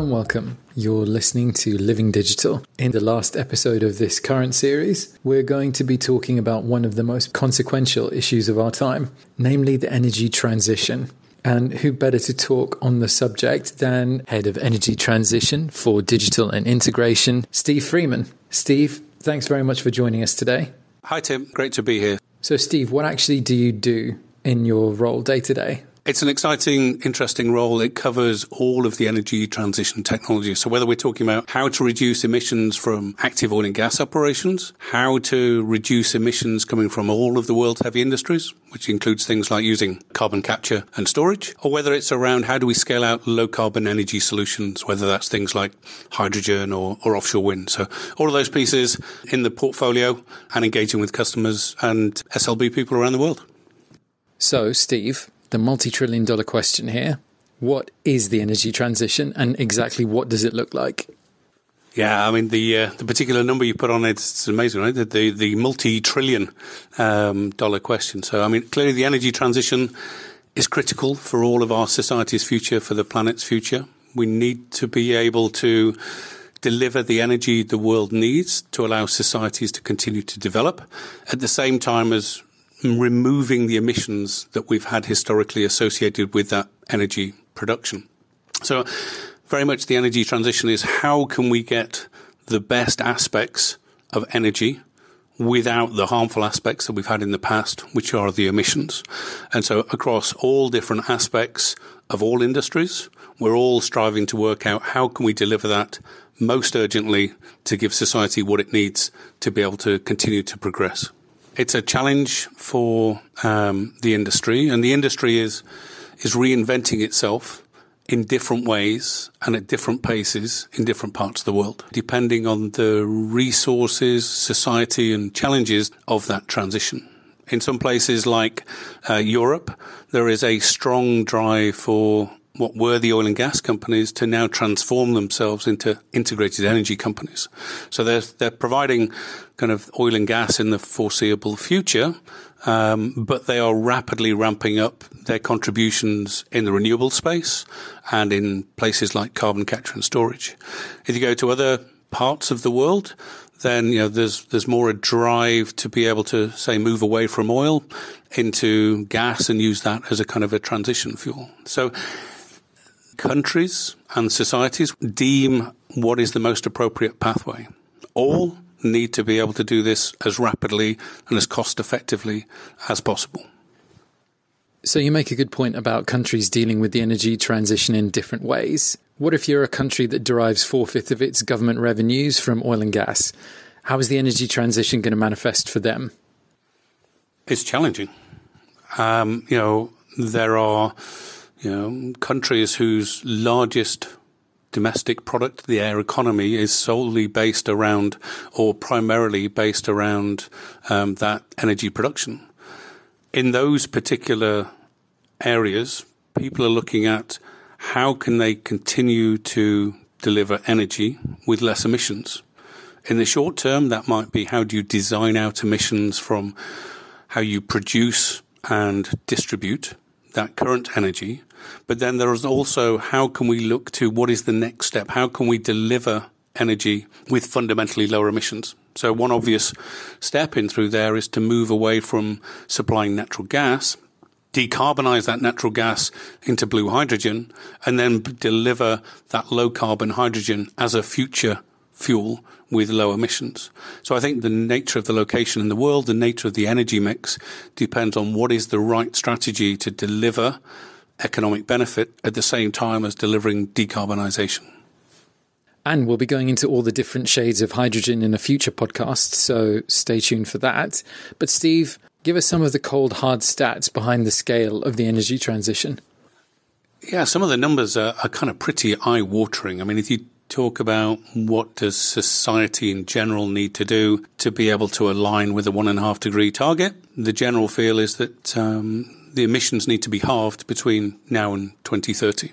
Hello and welcome. You're listening to Living Digital. In the last episode of this current series, we're going to be talking about one of the most consequential issues of our time, namely the energy transition. And who better to talk on the subject than Head of Energy Transition for Digital and Integration, Steve Freeman. Steve, thanks very much for joining us today. Hi, Tim. Great to be here. So, Steve, what actually do you do in your role day to day? It's an exciting, interesting role. It covers all of the energy transition technology. So whether we're talking about how to reduce emissions from active oil and gas operations, how to reduce emissions coming from all of the world's heavy industries, which includes things like using carbon capture and storage, or whether it's around how do we scale out low carbon energy solutions, whether that's things like hydrogen or, or offshore wind. So all of those pieces in the portfolio and engaging with customers and SLB people around the world. So, Steve, the multi trillion dollar question here. What is the energy transition and exactly what does it look like? Yeah, I mean the uh, the particular number you put on it, it's amazing, right? The the, the multi trillion um, dollar question. So I mean, clearly the energy transition is critical for all of our society's future, for the planet's future. We need to be able to deliver the energy the world needs to allow societies to continue to develop, at the same time as removing the emissions that we've had historically associated with that energy production. So, very much the energy transition is how can we get the best aspects of energy without the harmful aspects that we've had in the past, which are the emissions. And so, across all different aspects of all industries, we're all striving to work out how can we deliver that most urgently to give society what it needs to be able to continue to progress. It's a challenge for um, the industry, and the industry is is reinventing itself in different ways and at different paces in different parts of the world, depending on the resources, society, and challenges of that transition. In some places like uh, Europe, there is a strong drive for what were the oil and gas companies to now transform themselves into integrated energy companies. So they're, they're providing kind of oil and gas in the foreseeable future, um, but they are rapidly ramping up their contributions in the renewable space and in places like carbon capture and storage. If you go to other parts of the world, then you know there's there's more a drive to be able to say move away from oil into gas and use that as a kind of a transition fuel. So countries and societies deem what is the most appropriate pathway. All need to be able to do this as rapidly and as cost effectively as possible. So, you make a good point about countries dealing with the energy transition in different ways. What if you're a country that derives four fifths of its government revenues from oil and gas? How is the energy transition going to manifest for them? It's challenging. Um, you know, there are you know, countries whose largest domestic product, the air economy, is solely based around or primarily based around um, that energy production. In those particular areas, people are looking at how can they continue to deliver energy with less emissions. In the short term, that might be how do you design out emissions from how you produce and distribute that current energy but then there is also how can we look to what is the next step? How can we deliver energy with fundamentally lower emissions? So one obvious step in through there is to move away from supplying natural gas, decarbonize that natural gas into blue hydrogen, and then deliver that low carbon hydrogen as a future fuel with low emissions. So I think the nature of the location in the world, the nature of the energy mix depends on what is the right strategy to deliver economic benefit at the same time as delivering decarbonisation. And we'll be going into all the different shades of hydrogen in a future podcast, so stay tuned for that. But, Steve, give us some of the cold, hard stats behind the scale of the energy transition. Yeah, some of the numbers are, are kind of pretty eye watering. I mean, if you talk about what does society in general need to do to be able to align with the one and a half degree target, the general feel is that um, the emissions need to be halved between now and 2030.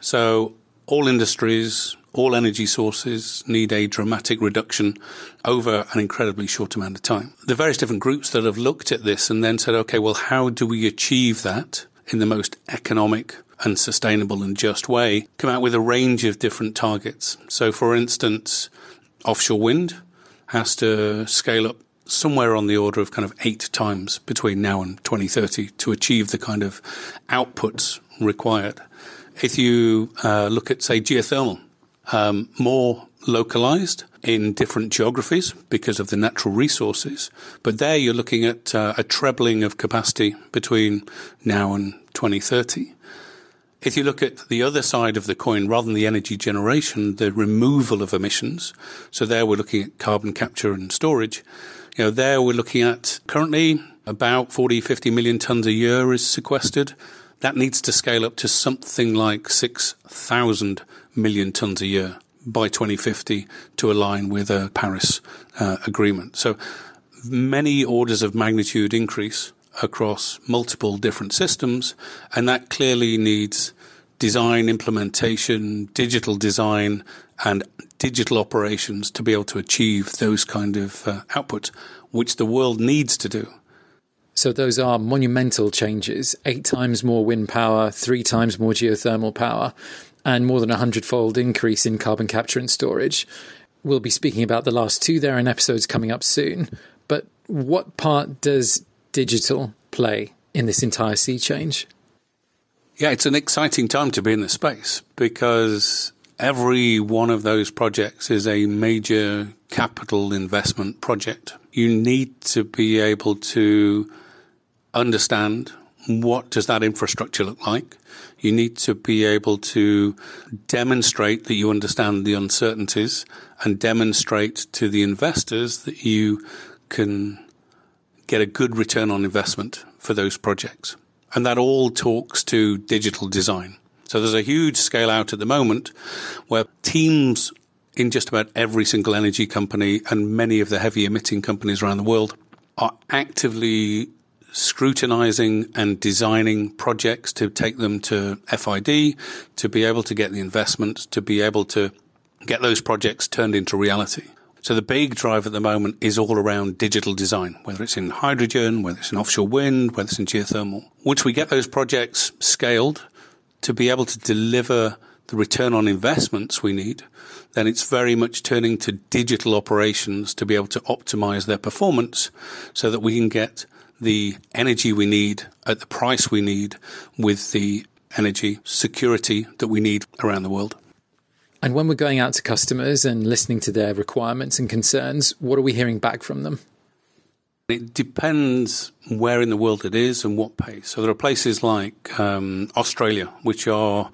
So all industries, all energy sources need a dramatic reduction over an incredibly short amount of time. The various different groups that have looked at this and then said, okay, well, how do we achieve that in the most economic and sustainable and just way, come out with a range of different targets. So, for instance, offshore wind has to scale up somewhere on the order of kind of eight times between now and 2030 to achieve the kind of outputs required. If you uh, look at, say, geothermal, um, more localized in different geographies because of the natural resources. But there you're looking at uh, a trebling of capacity between now and 2030. If you look at the other side of the coin, rather than the energy generation, the removal of emissions. So there we're looking at carbon capture and storage. You know, there we're looking at currently about 40, 50 million tons a year is sequestered. That needs to scale up to something like 6,000 million tons a year by 2050 to align with a Paris uh, agreement. So many orders of magnitude increase across multiple different systems, and that clearly needs design, implementation, digital design, and digital operations to be able to achieve those kind of uh, outputs, which the world needs to do. So those are monumental changes. Eight times more wind power, three times more geothermal power and more than a hundredfold increase in carbon capture and storage. We'll be speaking about the last two there in episodes coming up soon. But what part does digital play in this entire sea change? Yeah, it's an exciting time to be in the space because every one of those projects is a major capital investment project. You need to be able to understand what does that infrastructure look like? You need to be able to demonstrate that you understand the uncertainties and demonstrate to the investors that you can get a good return on investment for those projects. And that all talks to digital design. So there's a huge scale out at the moment where teams in just about every single energy company and many of the heavy emitting companies around the world are actively scrutinizing and designing projects to take them to FID, to be able to get the investment, to be able to get those projects turned into reality. So the big drive at the moment is all around digital design, whether it's in hydrogen, whether it's in offshore wind, whether it's in geothermal. Once we get those projects scaled to be able to deliver the return on investments we need, then it's very much turning to digital operations to be able to optimize their performance so that we can get the energy we need at the price we need with the energy security that we need around the world. And when we're going out to customers and listening to their requirements and concerns, what are we hearing back from them? It depends where in the world it is and what pace. So there are places like um, Australia, which are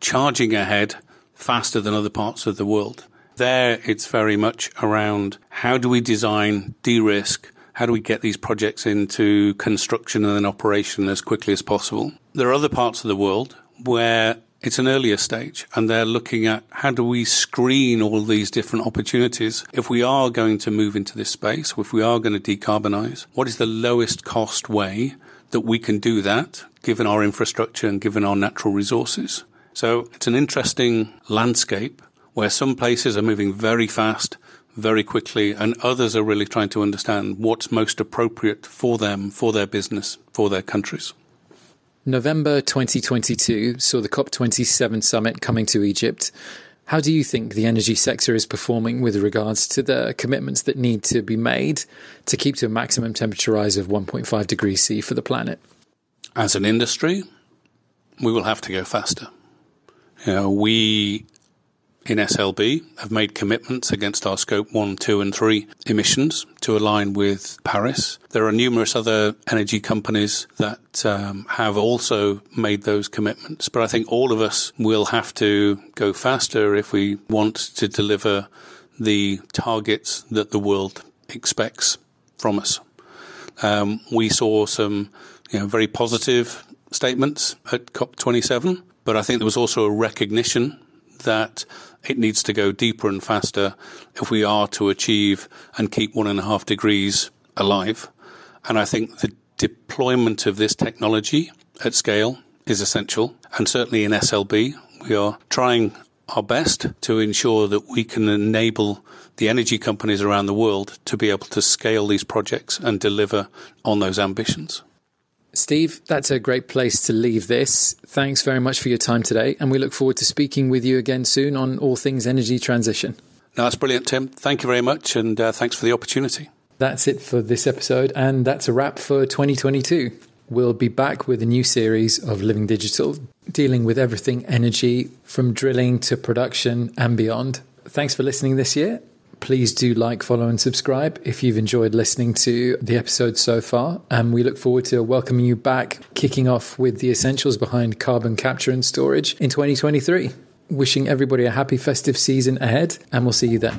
charging ahead faster than other parts of the world. There, it's very much around how do we design, de risk, how do we get these projects into construction and then operation as quickly as possible? There are other parts of the world where it's an earlier stage and they're looking at how do we screen all these different opportunities if we are going to move into this space, if we are going to decarbonize, what is the lowest cost way that we can do that given our infrastructure and given our natural resources? So it's an interesting landscape where some places are moving very fast very quickly, and others are really trying to understand what's most appropriate for them, for their business, for their countries. November 2022 saw the COP27 summit coming to Egypt. How do you think the energy sector is performing with regards to the commitments that need to be made to keep to a maximum temperature rise of 1.5 degrees C for the planet? As an industry, we will have to go faster. You know, we in SLB have made commitments against our scope one, two, and three emissions to align with Paris. There are numerous other energy companies that um, have also made those commitments, but I think all of us will have to go faster if we want to deliver the targets that the world expects from us. Um, we saw some you know, very positive statements at COP27, but I think there was also a recognition that it needs to go deeper and faster if we are to achieve and keep one and a half degrees alive. And I think the deployment of this technology at scale is essential. And certainly in SLB, we are trying our best to ensure that we can enable the energy companies around the world to be able to scale these projects and deliver on those ambitions. Steve, that's a great place to leave this. Thanks very much for your time today, and we look forward to speaking with you again soon on all things energy transition. No, that's brilliant, Tim. Thank you very much, and uh, thanks for the opportunity. That's it for this episode, and that's a wrap for 2022. We'll be back with a new series of Living Digital, dealing with everything energy, from drilling to production and beyond. Thanks for listening this year. Please do like, follow, and subscribe if you've enjoyed listening to the episode so far. And we look forward to welcoming you back, kicking off with the essentials behind carbon capture and storage in 2023. Wishing everybody a happy festive season ahead, and we'll see you then.